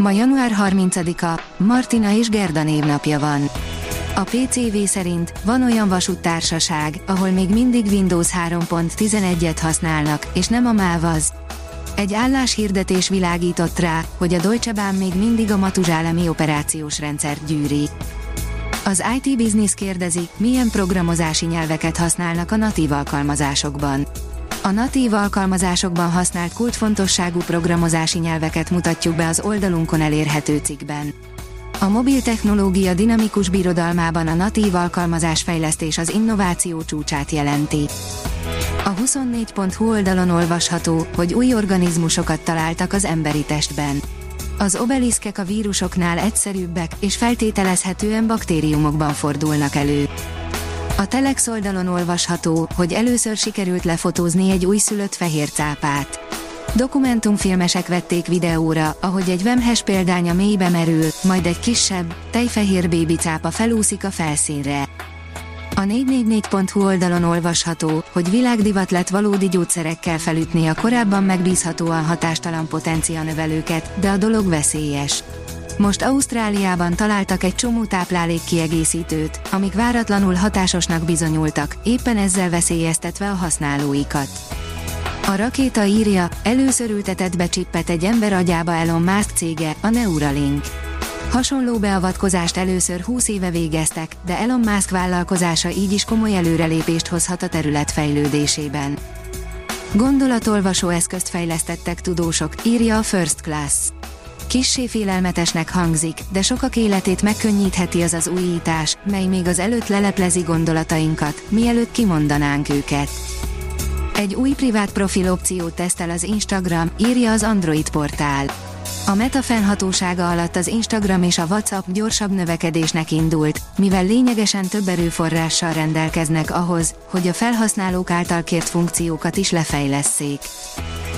Ma január 30-a, Martina és Gerda névnapja van. A PCV szerint van olyan vasúttársaság, ahol még mindig Windows 3.11-et használnak, és nem a MÁVAZ. Egy álláshirdetés világított rá, hogy a Deutsche Bahn még mindig a matuzsálemi operációs rendszert gyűri. Az IT Business kérdezi, milyen programozási nyelveket használnak a natív alkalmazásokban. A natív alkalmazásokban használt kulcsfontosságú programozási nyelveket mutatjuk be az oldalunkon elérhető cikkben. A mobil technológia dinamikus birodalmában a natív alkalmazás fejlesztés az innováció csúcsát jelenti. A 24.hu oldalon olvasható, hogy új organizmusokat találtak az emberi testben. Az obeliszkek a vírusoknál egyszerűbbek, és feltételezhetően baktériumokban fordulnak elő. A Telex oldalon olvasható, hogy először sikerült lefotózni egy újszülött fehér cápát. Dokumentumfilmesek vették videóra, ahogy egy vemhes példánya mélybe merül, majd egy kisebb, tejfehér bébicápa felúszik a felszínre. A 444.hu oldalon olvasható, hogy világdivat lett valódi gyógyszerekkel felütni a korábban megbízhatóan hatástalan potencianövelőket, de a dolog veszélyes. Most Ausztráliában találtak egy csomó táplálék kiegészítőt, amik váratlanul hatásosnak bizonyultak, éppen ezzel veszélyeztetve a használóikat. A rakéta írja, először ültetett becsippet egy ember agyába Elon Musk cége, a Neuralink. Hasonló beavatkozást először 20 éve végeztek, de Elon Musk vállalkozása így is komoly előrelépést hozhat a terület fejlődésében. Gondolatolvasó eszközt fejlesztettek tudósok, írja a First Class. Kissé félelmetesnek hangzik, de sokak életét megkönnyítheti az az újítás, mely még az előtt leleplezi gondolatainkat, mielőtt kimondanánk őket. Egy új privát profil opciót tesztel az Instagram, írja az Android portál. A Meta fennhatósága alatt az Instagram és a WhatsApp gyorsabb növekedésnek indult, mivel lényegesen több erőforrással rendelkeznek ahhoz, hogy a felhasználók által kért funkciókat is lefejlesszék.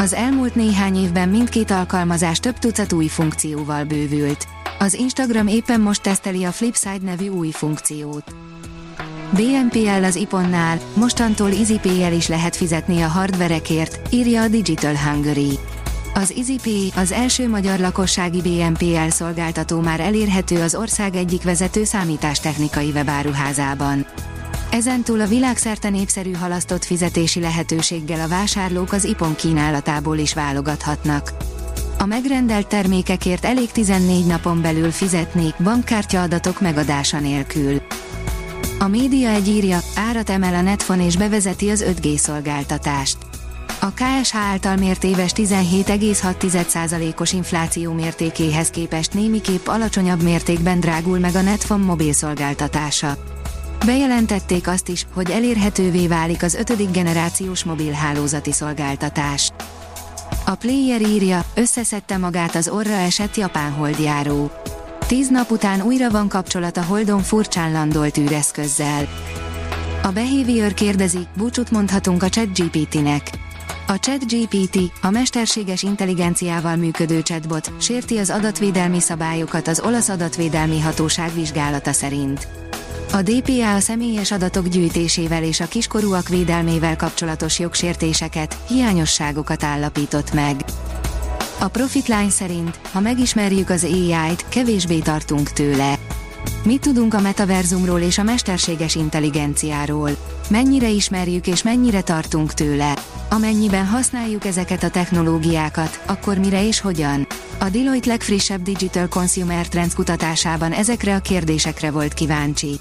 Az elmúlt néhány évben mindkét alkalmazás több tucat új funkcióval bővült. Az Instagram éppen most teszteli a Flipside nevű új funkciót. BNPL az Iponnál, mostantól EasyPay-el is lehet fizetni a hardverekért, írja a Digital Hungary. Az EasyPay, az első magyar lakossági BNPL szolgáltató már elérhető az ország egyik vezető számítástechnikai webáruházában. Ezentúl a világszerte népszerű halasztott fizetési lehetőséggel a vásárlók az IPON kínálatából is válogathatnak. A megrendelt termékekért elég 14 napon belül fizetni, bankkártya adatok megadása nélkül. A média egy írja, árat emel a Netfon és bevezeti az 5G szolgáltatást. A KSH által mért éves 17,6%-os infláció mértékéhez képest némiképp alacsonyabb mértékben drágul meg a Netfon mobil szolgáltatása. Bejelentették azt is, hogy elérhetővé válik az ötödik generációs mobilhálózati szolgáltatás. A player írja, összeszedte magát az orra esett japán holdjáró. Tíz nap után újra van kapcsolat a Holdon furcsán landolt űreszközzel. A Behavior kérdezi, búcsút mondhatunk a ChatGPT-nek. A ChatGPT, a mesterséges intelligenciával működő chatbot, sérti az adatvédelmi szabályokat az olasz adatvédelmi hatóság vizsgálata szerint. A DPA a személyes adatok gyűjtésével és a kiskorúak védelmével kapcsolatos jogsértéseket, hiányosságokat állapított meg. A Profitline szerint, ha megismerjük az AI-t, kevésbé tartunk tőle. Mit tudunk a metaverzumról és a mesterséges intelligenciáról? Mennyire ismerjük és mennyire tartunk tőle? Amennyiben használjuk ezeket a technológiákat, akkor mire és hogyan? A Deloitte legfrissebb Digital Consumer Trends kutatásában ezekre a kérdésekre volt kíváncsi.